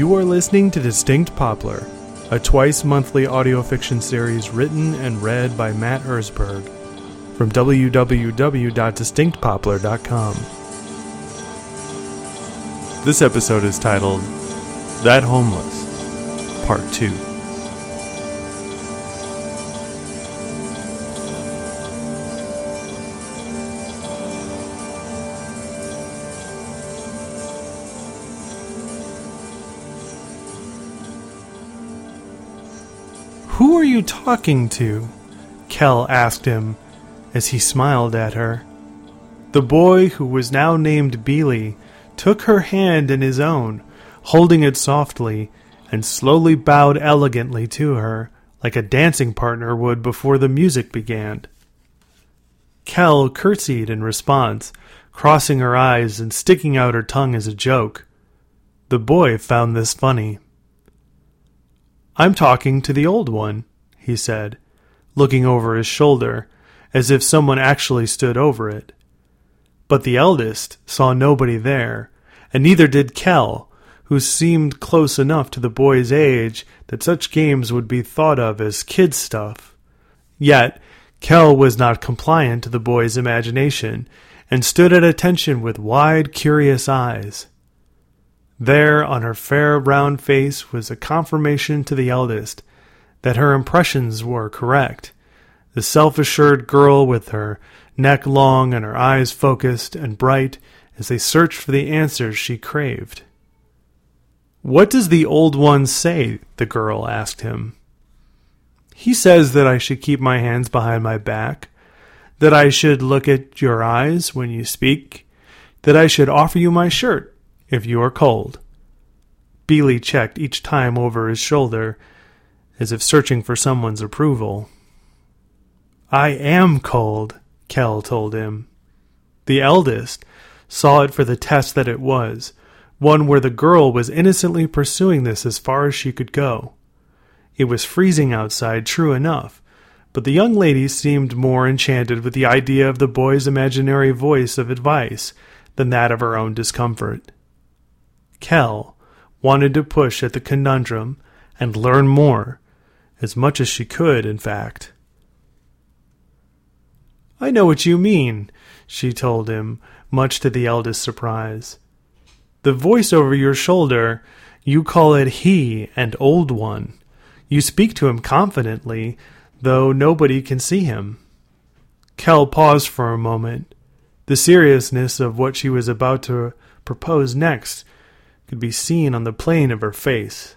You are listening to Distinct Poplar, a twice monthly audio fiction series written and read by Matt Erzberg from www.distinctpoplar.com. This episode is titled That Homeless, Part 2. You talking to? Kel asked him as he smiled at her. The boy, who was now named Beely, took her hand in his own, holding it softly, and slowly bowed elegantly to her, like a dancing partner would before the music began. Kel curtsied in response, crossing her eyes and sticking out her tongue as a joke. The boy found this funny. I'm talking to the old one, he said, looking over his shoulder, as if someone actually stood over it. But the eldest saw nobody there, and neither did Kel, who seemed close enough to the boy's age that such games would be thought of as kid stuff. Yet, Kel was not compliant to the boy's imagination, and stood at attention with wide, curious eyes. There, on her fair round face, was a confirmation to the eldest that her impressions were correct. The self assured girl, with her neck long and her eyes focused and bright as they searched for the answers she craved. What does the old one say? the girl asked him. He says that I should keep my hands behind my back, that I should look at your eyes when you speak, that I should offer you my shirt if you are cold. Beely checked each time over his shoulder, as if searching for someone's approval. I am cold, Kel told him. The eldest saw it for the test that it was, one where the girl was innocently pursuing this as far as she could go. It was freezing outside, true enough, but the young lady seemed more enchanted with the idea of the boy's imaginary voice of advice than that of her own discomfort. Kel wanted to push at the conundrum and learn more, as much as she could, in fact. I know what you mean, she told him, much to the eldest's surprise. The voice over your shoulder, you call it he and old one. You speak to him confidently, though nobody can see him. Kel paused for a moment. The seriousness of what she was about to propose next could be seen on the plane of her face.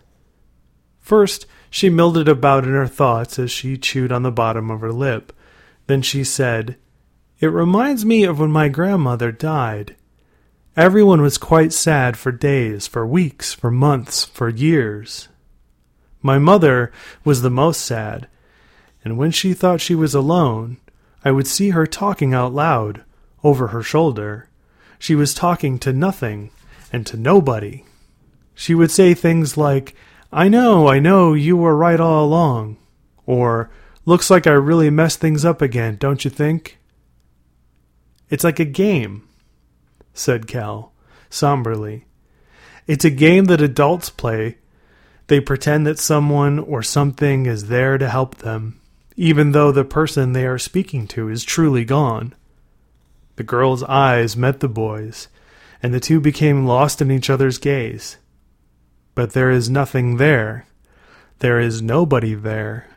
First, she milled about in her thoughts as she chewed on the bottom of her lip. Then she said, It reminds me of when my grandmother died. Everyone was quite sad for days, for weeks, for months, for years. My mother was the most sad, and when she thought she was alone, I would see her talking out loud, over her shoulder. She was talking to nothing, and to nobody. She would say things like, I know, I know, you were right all along. Or, looks like I really messed things up again, don't you think? It's like a game, said Cal, somberly. It's a game that adults play. They pretend that someone or something is there to help them, even though the person they are speaking to is truly gone. The girl's eyes met the boy's, and the two became lost in each other's gaze. But there is nothing there. There is nobody there.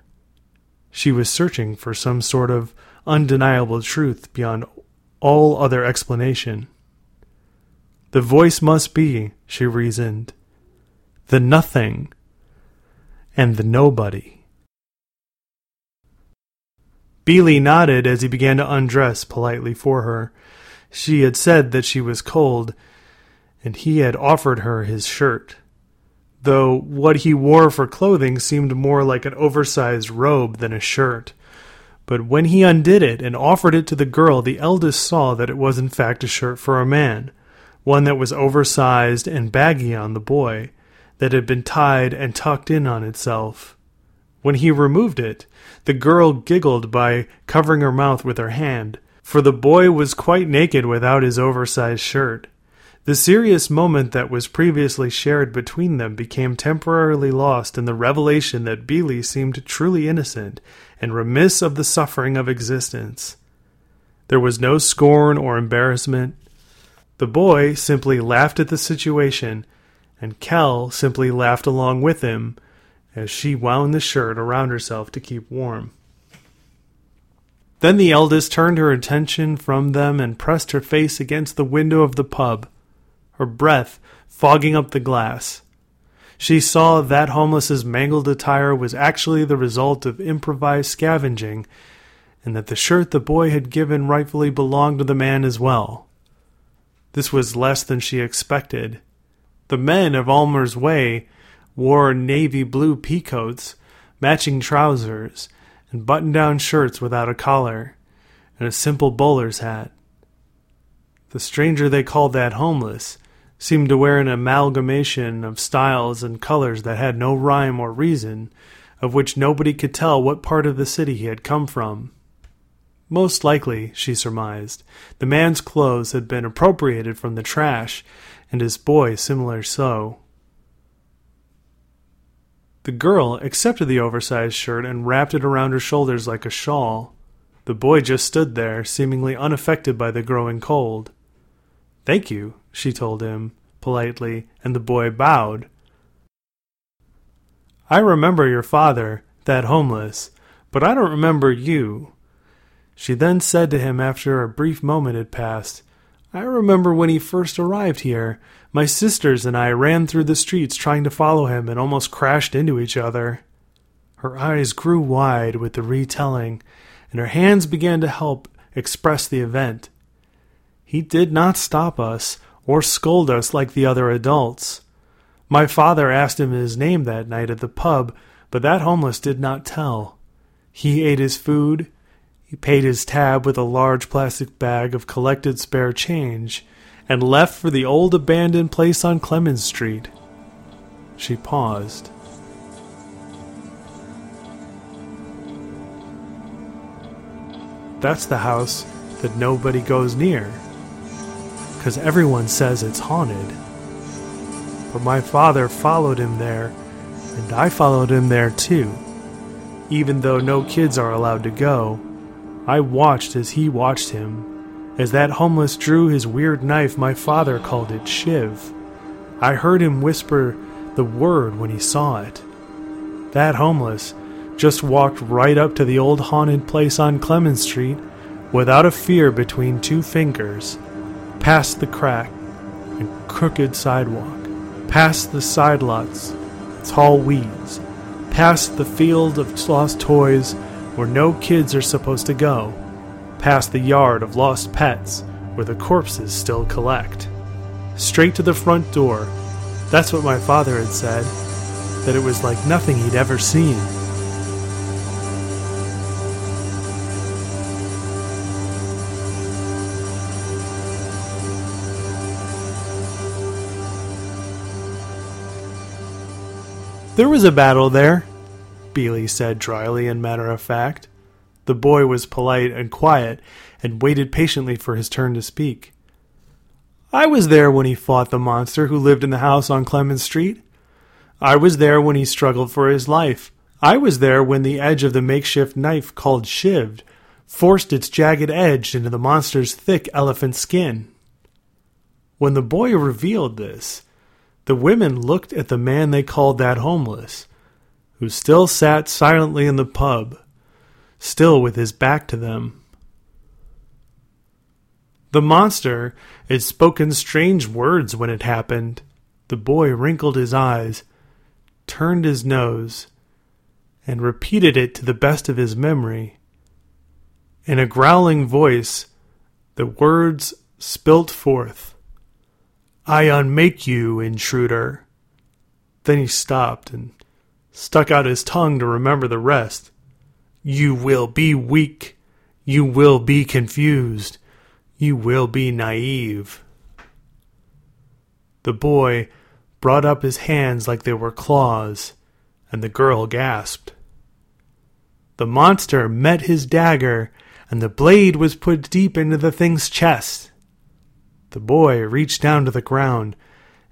She was searching for some sort of undeniable truth beyond all other explanation. The voice must be, she reasoned, the nothing and the nobody. Beely nodded as he began to undress politely for her. She had said that she was cold, and he had offered her his shirt, though what he wore for clothing seemed more like an oversized robe than a shirt. But when he undid it and offered it to the girl, the eldest saw that it was in fact a shirt for a man, one that was oversized and baggy on the boy, that had been tied and tucked in on itself. When he removed it, the girl giggled by covering her mouth with her hand, for the boy was quite naked without his oversized shirt. The serious moment that was previously shared between them became temporarily lost in the revelation that Beely seemed truly innocent and remiss of the suffering of existence. There was no scorn or embarrassment. The boy simply laughed at the situation, and Kell simply laughed along with him as she wound the shirt around herself to keep warm. Then the eldest turned her attention from them and pressed her face against the window of the pub, her breath fogging up the glass. She saw that homeless's mangled attire was actually the result of improvised scavenging, and that the shirt the boy had given rightfully belonged to the man as well. This was less than she expected. The men of Almer's Way wore navy blue peacoats, matching trousers, and button down shirts without a collar, and a simple bowler's hat. The stranger they called that homeless seemed to wear an amalgamation of styles and colors that had no rhyme or reason, of which nobody could tell what part of the city he had come from. Most likely, she surmised, the man's clothes had been appropriated from the trash, and his boy similar so. The girl accepted the oversized shirt and wrapped it around her shoulders like a shawl. The boy just stood there, seemingly unaffected by the growing cold. Thank you, she told him politely, and the boy bowed. I remember your father, that homeless, but I don't remember you. She then said to him after a brief moment had passed, I remember when he first arrived here. My sisters and I ran through the streets trying to follow him and almost crashed into each other. Her eyes grew wide with the retelling, and her hands began to help express the event. He did not stop us or scold us like the other adults. My father asked him his name that night at the pub, but that homeless did not tell. He ate his food, he paid his tab with a large plastic bag of collected spare change and left for the old abandoned place on Clemens Street. She paused. That's the house that nobody goes near, because everyone says it's haunted. But my father followed him there, and I followed him there too, even though no kids are allowed to go I watched as he watched him. As that homeless drew his weird knife, my father called it Shiv. I heard him whisper the word when he saw it. That homeless just walked right up to the old haunted place on Clemens Street without a fear between two fingers, past the crack and crooked sidewalk, past the side lots, tall weeds, past the field of lost toys where no kids are supposed to go, past the yard of lost pets where the corpses still collect. Straight to the front door. That's what my father had said, that it was like nothing he'd ever seen. There was a battle there, Beely said dryly and matter of fact. The boy was polite and quiet, and waited patiently for his turn to speak. I was there when he fought the monster who lived in the house on Clemens Street. I was there when he struggled for his life. I was there when the edge of the makeshift knife called Shivd forced its jagged edge into the monster's thick elephant skin. When the boy revealed this, the women looked at the man they called that homeless, who still sat silently in the pub, still with his back to them. The monster had spoken strange words when it happened. The boy wrinkled his eyes, turned his nose, and repeated it to the best of his memory. In a growling voice, the words spilt forth I unmake you, intruder. Then he stopped and stuck out his tongue to remember the rest. You will be weak. You will be confused. You will be naive. The boy brought up his hands like they were claws, and the girl gasped. The monster met his dagger, and the blade was put deep into the thing's chest. The boy reached down to the ground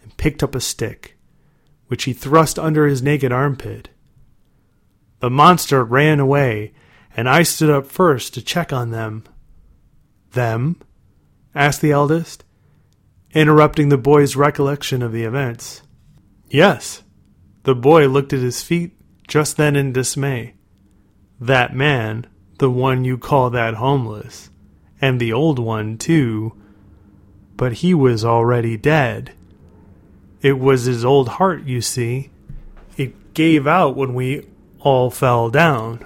and picked up a stick, which he thrust under his naked armpit. The monster ran away, and I stood up first to check on them. Them? asked the eldest, interrupting the boy's recollection of the events. Yes. The boy looked at his feet just then in dismay. That man, the one you call that homeless, and the old one, too, but he was already dead. It was his old heart, you see. It gave out when we all fell down.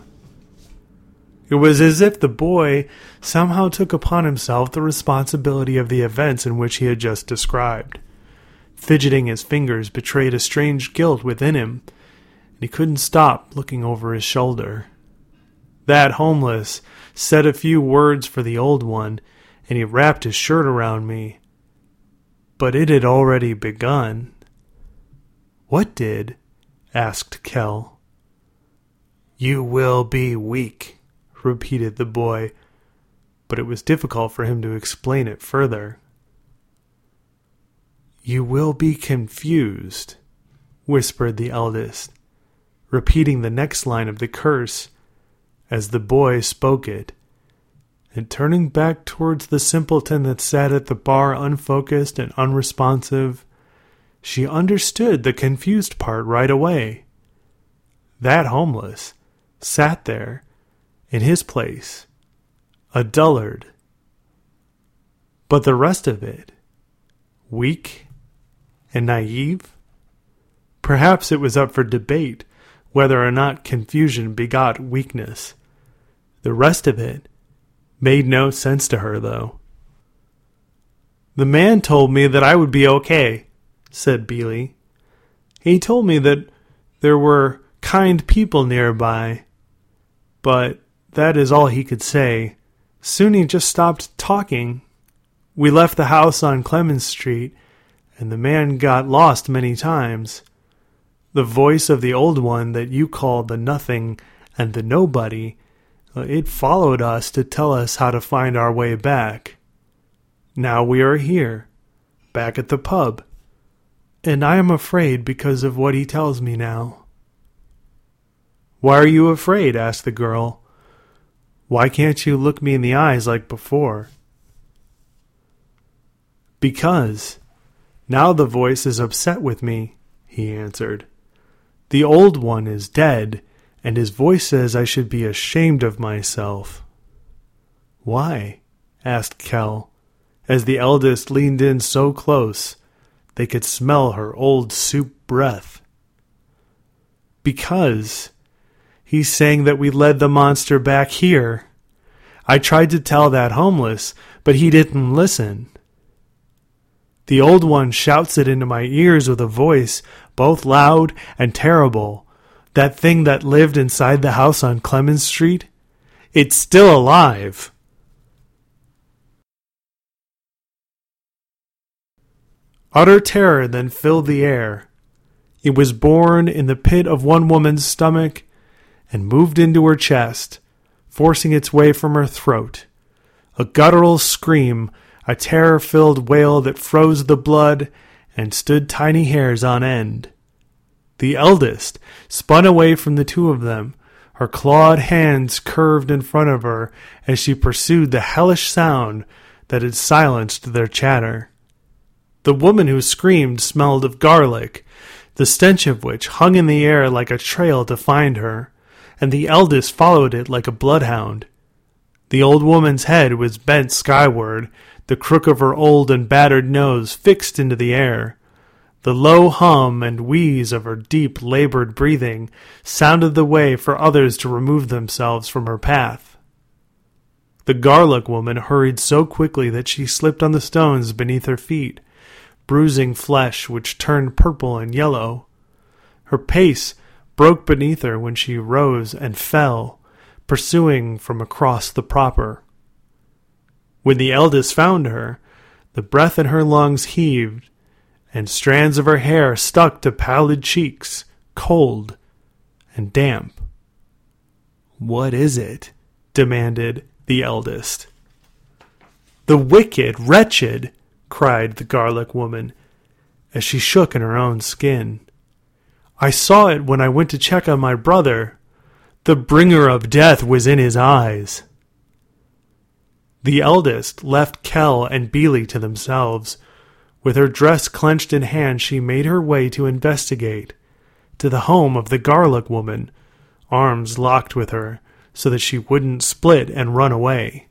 It was as if the boy somehow took upon himself the responsibility of the events in which he had just described. Fidgeting his fingers betrayed a strange guilt within him, and he couldn't stop looking over his shoulder. That homeless said a few words for the old one, and he wrapped his shirt around me. But it had already begun. What did? asked Kell. You will be weak, repeated the boy, but it was difficult for him to explain it further. You will be confused, whispered the eldest, repeating the next line of the curse as the boy spoke it, and turning back towards the simpleton that sat at the bar unfocused and unresponsive, she understood the confused part right away. That homeless sat there in his place, a dullard. But the rest of it, weak and naive? Perhaps it was up for debate whether or not confusion begot weakness. The rest of it made no sense to her, though. The man told me that I would be okay, said Beely. He told me that there were kind people nearby, but that is all he could say. Soon he just stopped talking. We left the house on Clemens Street, and the man got lost many times. The voice of the old one that you call the nothing and the nobody, Uh, it followed us to tell us how to find our way back. Now we are here, back at the pub, and I am afraid because of what he tells me now. Why are you afraid? asked the girl. Why can't you look me in the eyes like before? Because now the voice is upset with me, he answered. The old one is dead, and his voice says I should be ashamed of myself. Why? asked Kell, as the eldest leaned in so close they could smell her old soup breath. Because he's saying that we led the monster back here. I tried to tell that homeless, but he didn't listen. The old one shouts it into my ears with a voice both loud and terrible. That thing that lived inside the house on Clemens Street? It's still alive. Utter terror then filled the air. It was born in the pit of one woman's stomach and moved into her chest, forcing its way from her throat. A guttural scream a terror filled wail that froze the blood and stood tiny hairs on end. The eldest spun away from the two of them, her clawed hands curved in front of her as she pursued the hellish sound that had silenced their chatter. The woman who screamed smelled of garlic, the stench of which hung in the air like a trail to find her, and the eldest followed it like a bloodhound. The old woman's head was bent skyward, the crook of her old and battered nose fixed into the air. The low hum and wheeze of her deep, labored breathing sounded the way for others to remove themselves from her path. The garlic woman hurried so quickly that she slipped on the stones beneath her feet, bruising flesh which turned purple and yellow. Her pace broke beneath her when she rose and fell, pursuing from across the proper. When the eldest found her, the breath in her lungs heaved, and strands of her hair stuck to pallid cheeks, cold and damp. What is it? demanded the eldest. The wicked, wretched, cried the garlic woman, as she shook in her own skin. I saw it when I went to check on my brother. The bringer of death was in his eyes. The eldest left Kell and Beely to themselves. With her dress clenched in hand, she made her way to investigate, to the home of the garlic woman, arms locked with her, so that she wouldn't split and run away.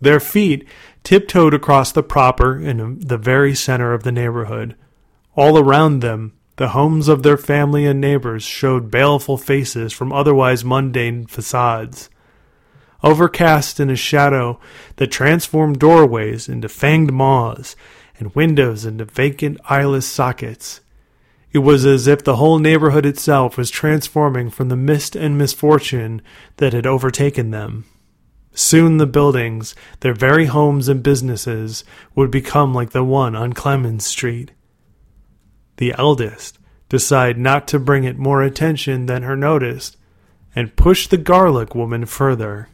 Their feet tiptoed across the proper in the very center of the neighborhood. All around them, the homes of their family and neighbors showed baleful faces from otherwise mundane facades. Overcast in a shadow that transformed doorways into fanged maws and windows into vacant eyeless sockets. It was as if the whole neighborhood itself was transforming from the mist and misfortune that had overtaken them. Soon the buildings, their very homes and businesses, would become like the one on Clemens Street. The eldest decided not to bring it more attention than her noticed, and pushed the garlic woman further.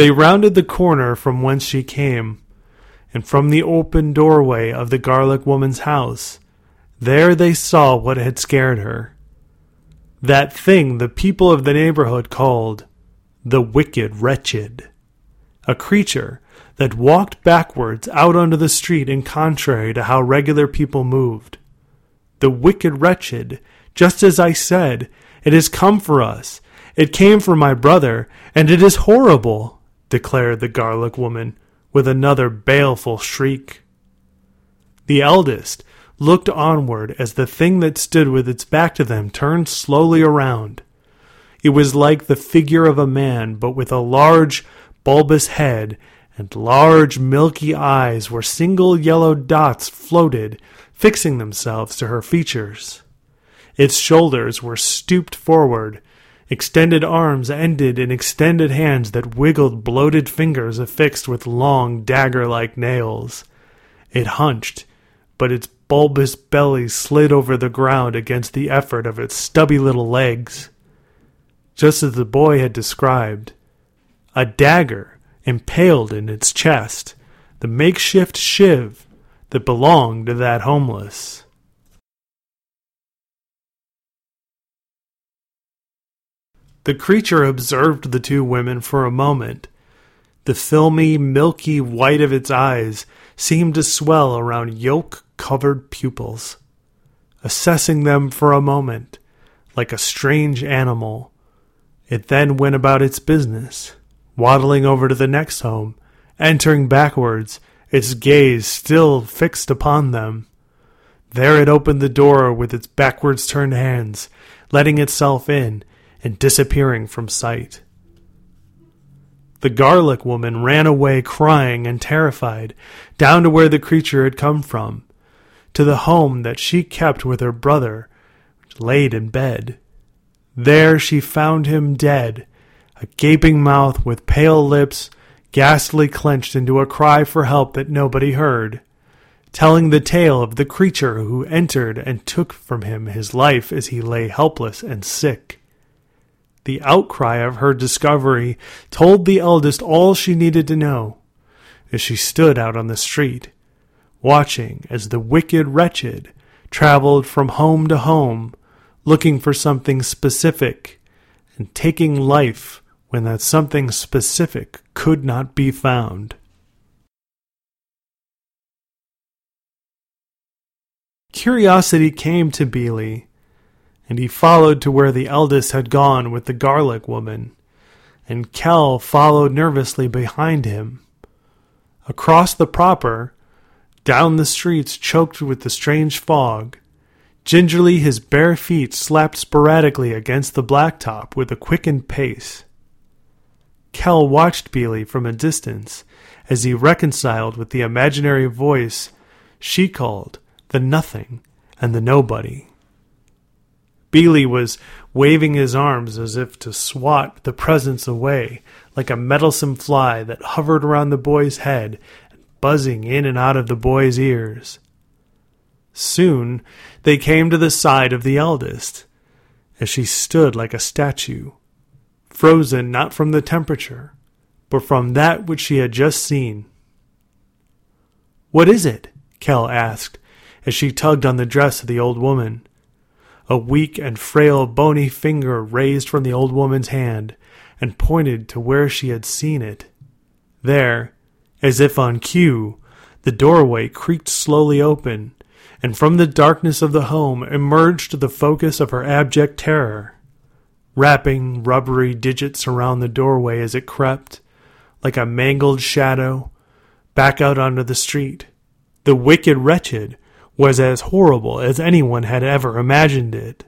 They rounded the corner from whence she came, and from the open doorway of the garlic woman's house, there they saw what had scared her that thing the people of the neighborhood called the wicked wretched. A creature that walked backwards out onto the street in contrary to how regular people moved. The wicked wretched, just as I said, it has come for us. It came for my brother, and it is horrible, declared the garlic woman with another baleful shriek. The eldest, looked onward as the thing that stood with its back to them turned slowly around. It was like the figure of a man, but with a large, bulbous head and large, milky eyes where single yellow dots floated, fixing themselves to her features. Its shoulders were stooped forward. Extended arms ended in extended hands that wiggled bloated fingers affixed with long, dagger like nails. It hunched, but its bulbous belly slid over the ground against the effort of its stubby little legs. Just as the boy had described, a dagger impaled in its chest, the makeshift shiv that belonged to that homeless. The creature observed the two women for a moment. The filmy, milky white of its eyes seemed to swell around yolk covered pupils, assessing them for a moment like a strange animal. It then went about its business, waddling over to the next home, entering backwards, its gaze still fixed upon them. There it opened the door with its backwards turned hands, letting itself in and disappearing from sight. The garlic woman ran away crying and terrified, down to where the creature had come from, to the home that she kept with her brother, laid in bed. There she found him dead, a gaping mouth with pale lips ghastly clenched into a cry for help that nobody heard, telling the tale of the creature who entered and took from him his life as he lay helpless and sick. The outcry of her discovery told the eldest all she needed to know as she stood out on the street watching as the wicked wretched traveled from home to home, looking for something specific and taking life when that something specific could not be found. Curiosity came to Beely, and he followed to where the eldest had gone with the garlic woman, and Kell followed nervously behind him. Across the proper, down the streets choked with the strange fog. Gingerly his bare feet slapped sporadically against the blacktop with a quickened pace. Kell watched Beely from a distance as he reconciled with the imaginary voice she called the nothing and the nobody. Beely was waving his arms as if to swat the presence away, like a meddlesome fly that hovered around the boy's head buzzing in and out of the boy's ears. Soon they came to the side of the eldest, as she stood like a statue, frozen not from the temperature, but from that which she had just seen. What is it? Kell asked, as she tugged on the dress of the old woman. A weak and frail bony finger raised from the old woman's hand and pointed to where she had seen it. There, as if on cue, the doorway creaked slowly open, and from the darkness of the home emerged the focus of her abject terror, wrapping rubbery digits around the doorway as it crept, like a mangled shadow, back out onto the street. The wicked wretched was as horrible as anyone had ever imagined it.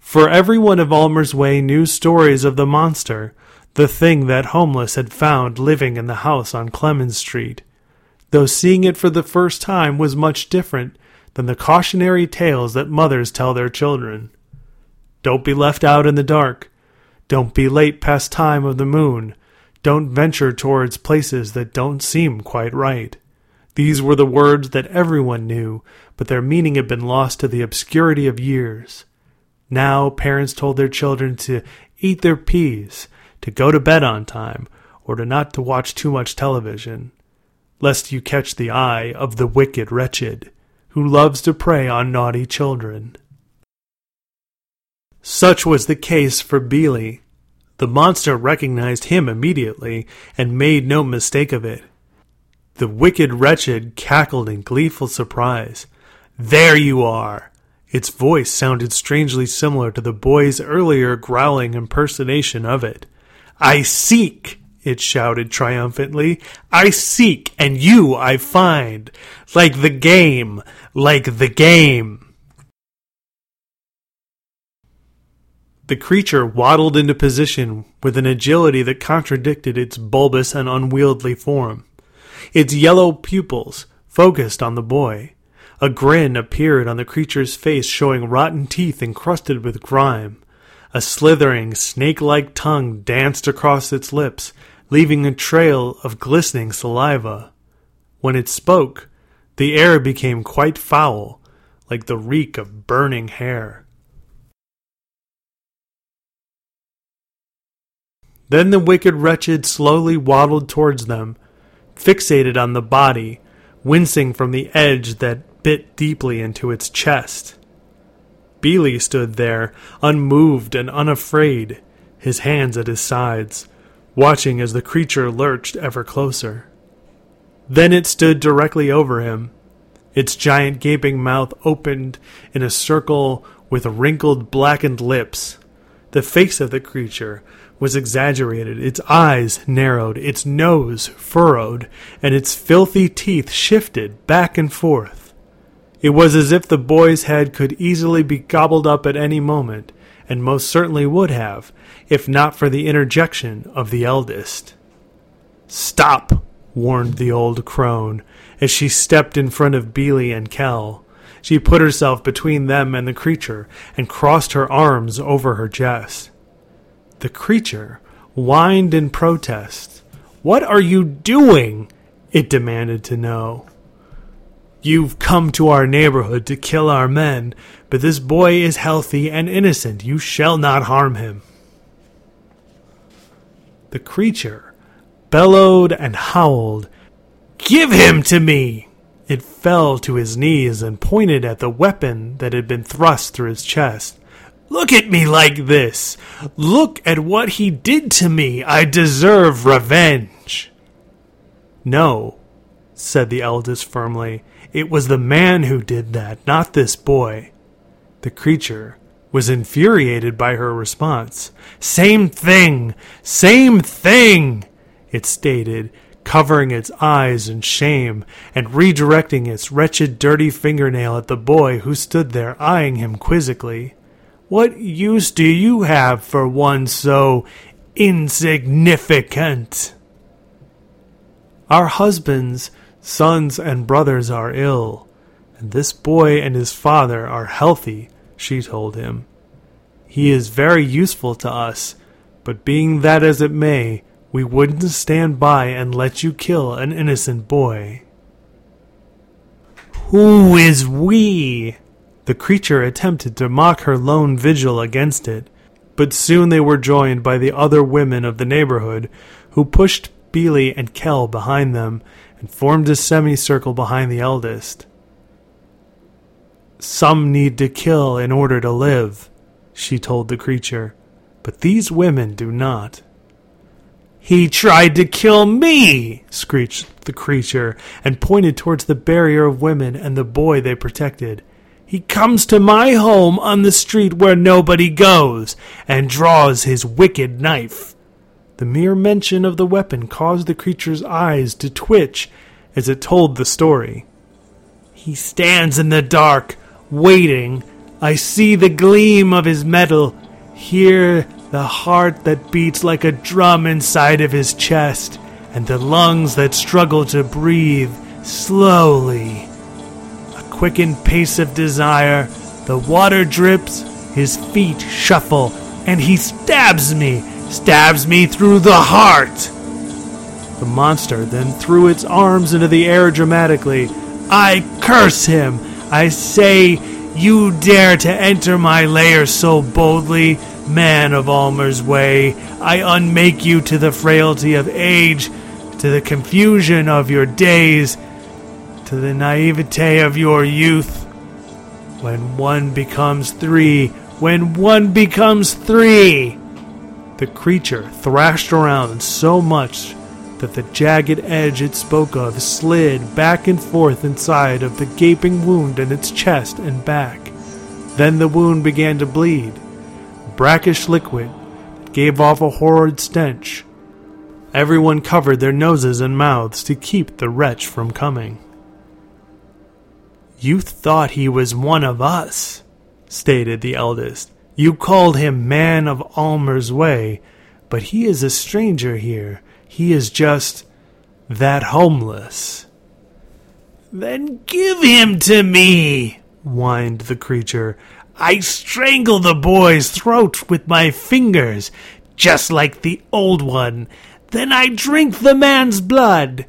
For everyone of Almer's Way knew stories of the monster, the thing that Homeless had found living in the house on Clemens Street, though seeing it for the first time was much different than the cautionary tales that mothers tell their children. Don't be left out in the dark. Don't be late past time of the moon. Don't venture towards places that don't seem quite right. These were the words that everyone knew, but their meaning had been lost to the obscurity of years. Now parents told their children to eat their peas, to go to bed on time, or to not to watch too much television, lest you catch the eye of the wicked wretched, who loves to prey on naughty children. Such was the case for Beely. The monster recognized him immediately, and made no mistake of it. The wicked wretched cackled in gleeful surprise. There you are! Its voice sounded strangely similar to the boy's earlier growling impersonation of it. I seek! it shouted triumphantly. I seek, and you I find! Like the game! Like the game! The creature waddled into position with an agility that contradicted its bulbous and unwieldy form. Its yellow pupils focused on the boy. A grin appeared on the creature's face, showing rotten teeth encrusted with grime. A slithering, snake like tongue danced across its lips, leaving a trail of glistening saliva. When it spoke, the air became quite foul, like the reek of burning hair. Then the wicked wretched slowly waddled towards them, fixated on the body, wincing from the edge that bit deeply into its chest. Beely stood there, unmoved and unafraid, his hands at his sides, watching as the creature lurched ever closer. Then it stood directly over him, its giant gaping mouth opened in a circle with wrinkled blackened lips. The face of the creature was exaggerated, its eyes narrowed, its nose furrowed, and its filthy teeth shifted back and forth. It was as if the boy's head could easily be gobbled up at any moment, and most certainly would have, if not for the interjection of the eldest. Stop! warned the old crone, as she stepped in front of Beely and Kell. She put herself between them and the creature, and crossed her arms over her chest. The creature whined in protest. What are you doing? It demanded to know. You've come to our neighborhood to kill our men, but this boy is healthy and innocent. You shall not harm him. The creature bellowed and howled. Give him to me! It fell to his knees and pointed at the weapon that had been thrust through his chest. Look at me like this. Look at what he did to me. I deserve revenge. No, said the eldest firmly. It was the man who did that, not this boy. The creature was infuriated by her response. Same thing! Same thing! It stated, covering its eyes in shame and redirecting its wretched dirty fingernail at the boy who stood there eyeing him quizzically. What use do you have for one so insignificant? Our husbands, sons, and brothers are ill, and this boy and his father are healthy, she told him. He is very useful to us, but being that as it may, we wouldn't stand by and let you kill an innocent boy. Who is we? The creature attempted to mock her lone vigil against it, but soon they were joined by the other women of the neighborhood, who pushed Beely and Kell behind them and formed a semicircle behind the eldest. Some need to kill in order to live, she told the creature, but these women do not. He tried to kill me, screeched the creature, and pointed towards the barrier of women and the boy they protected. He comes to my home on the street where nobody goes, and draws his wicked knife. The mere mention of the weapon caused the creature's eyes to twitch as it told the story. He stands in the dark, waiting. I see the gleam of his metal, hear the heart that beats like a drum inside of his chest, and the lungs that struggle to breathe slowly. Quickened pace of desire, the water drips, his feet shuffle, and he stabs me, stabs me through the heart. The monster then threw its arms into the air dramatically. I curse him! I say, you dare to enter my lair so boldly, man of Almer's way. I unmake you to the frailty of age, to the confusion of your days, to the naivete of your youth. When one becomes three, when one becomes three! The creature thrashed around so much that the jagged edge it spoke of slid back and forth inside of the gaping wound in its chest and back. Then the wound began to bleed. Brackish liquid gave off a horrid stench. Everyone covered their noses and mouths to keep the wretch from coming. You thought he was one of us, stated the eldest. You called him Man of Almer's Way, but he is a stranger here he is just that homeless. Then give him to me, whined the creature. I strangle the boy's throat with my fingers, just like the old one. Then I drink the man's blood.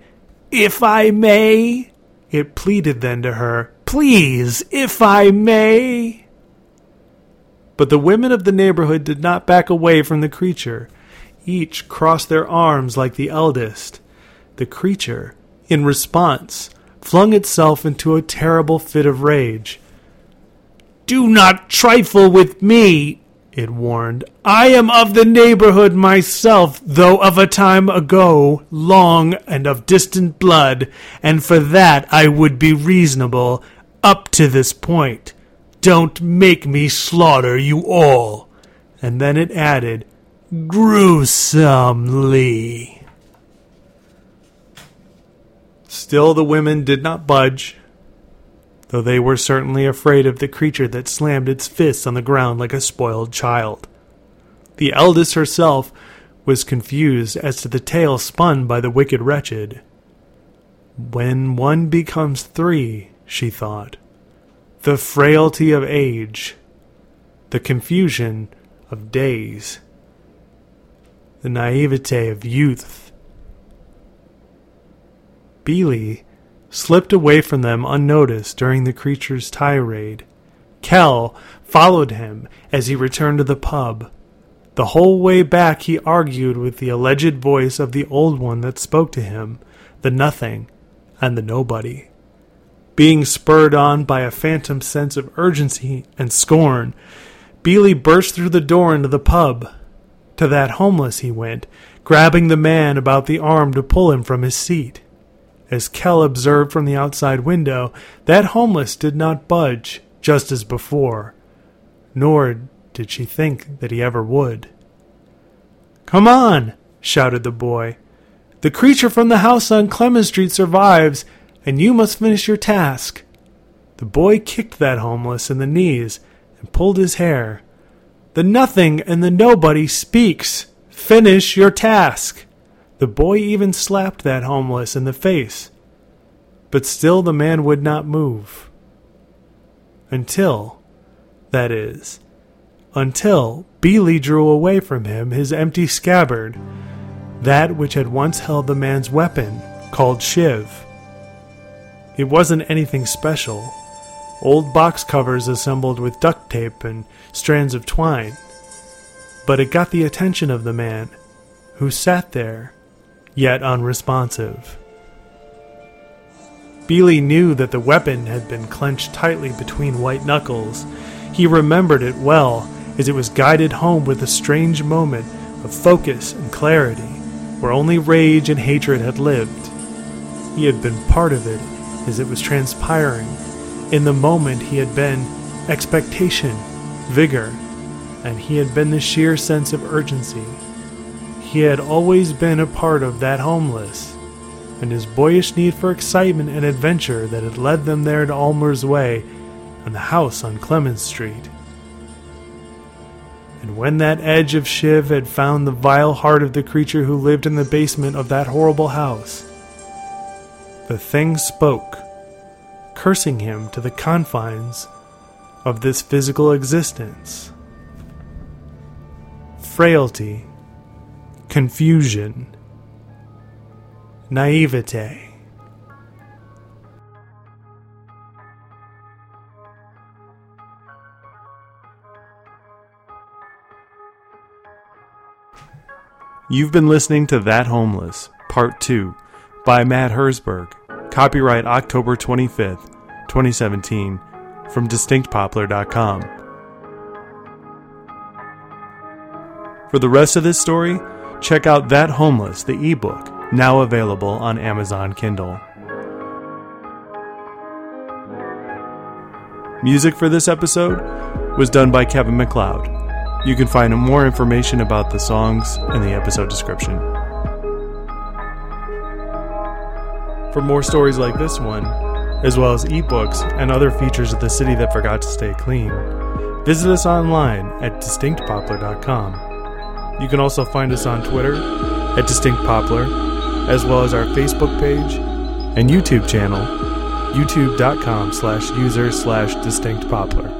If I may, it pleaded then to her. Please, if I may. But the women of the neighborhood did not back away from the creature. Each crossed their arms like the eldest. The creature, in response, flung itself into a terrible fit of rage. Do not trifle with me, it warned. I am of the neighborhood myself, though of a time ago, long and of distant blood, and for that I would be reasonable, up to this point. Don't make me slaughter you all. And then it added, gruesomely. Still, the women did not budge, though they were certainly afraid of the creature that slammed its fists on the ground like a spoiled child. The eldest herself was confused as to the tale spun by the wicked wretched. When one becomes three, she thought, the frailty of age, the confusion of days the naivete of youth. Beely slipped away from them unnoticed during the creature's tirade. Kell followed him as he returned to the pub. The whole way back he argued with the alleged voice of the old one that spoke to him, the nothing and the nobody. Being spurred on by a phantom sense of urgency and scorn, Beely burst through the door into the pub. To that homeless he went, grabbing the man about the arm to pull him from his seat. As Kell observed from the outside window, that homeless did not budge, just as before, nor did she think that he ever would. Come on, shouted the boy. The creature from the house on Clemens Street survives, and you must finish your task. The boy kicked that homeless in the knees and pulled his hair. The nothing and the nobody speaks. Finish your task. The boy even slapped that homeless in the face. But still the man would not move. Until, that is, until Beely drew away from him his empty scabbard, that which had once held the man's weapon, called Shiv. It wasn't anything special old box covers assembled with duct tape and strands of twine. But it got the attention of the man, who sat there, yet unresponsive. Beely knew that the weapon had been clenched tightly between white knuckles. He remembered it well as it was guided home with a strange moment of focus and clarity where only rage and hatred had lived. He had been part of it as it was transpiring. In the moment, he had been expectation, vigor, and he had been the sheer sense of urgency. He had always been a part of that homeless and his boyish need for excitement and adventure that had led them there to Almer's Way and the house on Clemens Street. And when that edge of Shiv had found the vile heart of the creature who lived in the basement of that horrible house, the thing spoke, cursing him to the confines of this physical existence. Frailty, confusion, naivete. You've been listening to That Homeless, Part 2, by Matt Herzberg. Copyright October 25th, 2017, from distinctpoplar.com. For the rest of this story, check out That Homeless, the ebook, now available on Amazon Kindle. Music for this episode was done by Kevin MacLeod. You can find more information about the songs in the episode description. For more stories like this one, as well as ebooks and other features of the city that forgot to stay clean, visit us online at distinctpoplar.com. You can also find us on Twitter at distinctpoplar as well as our Facebook page and YouTube channel, youtube.com slash user slash distinct poplar.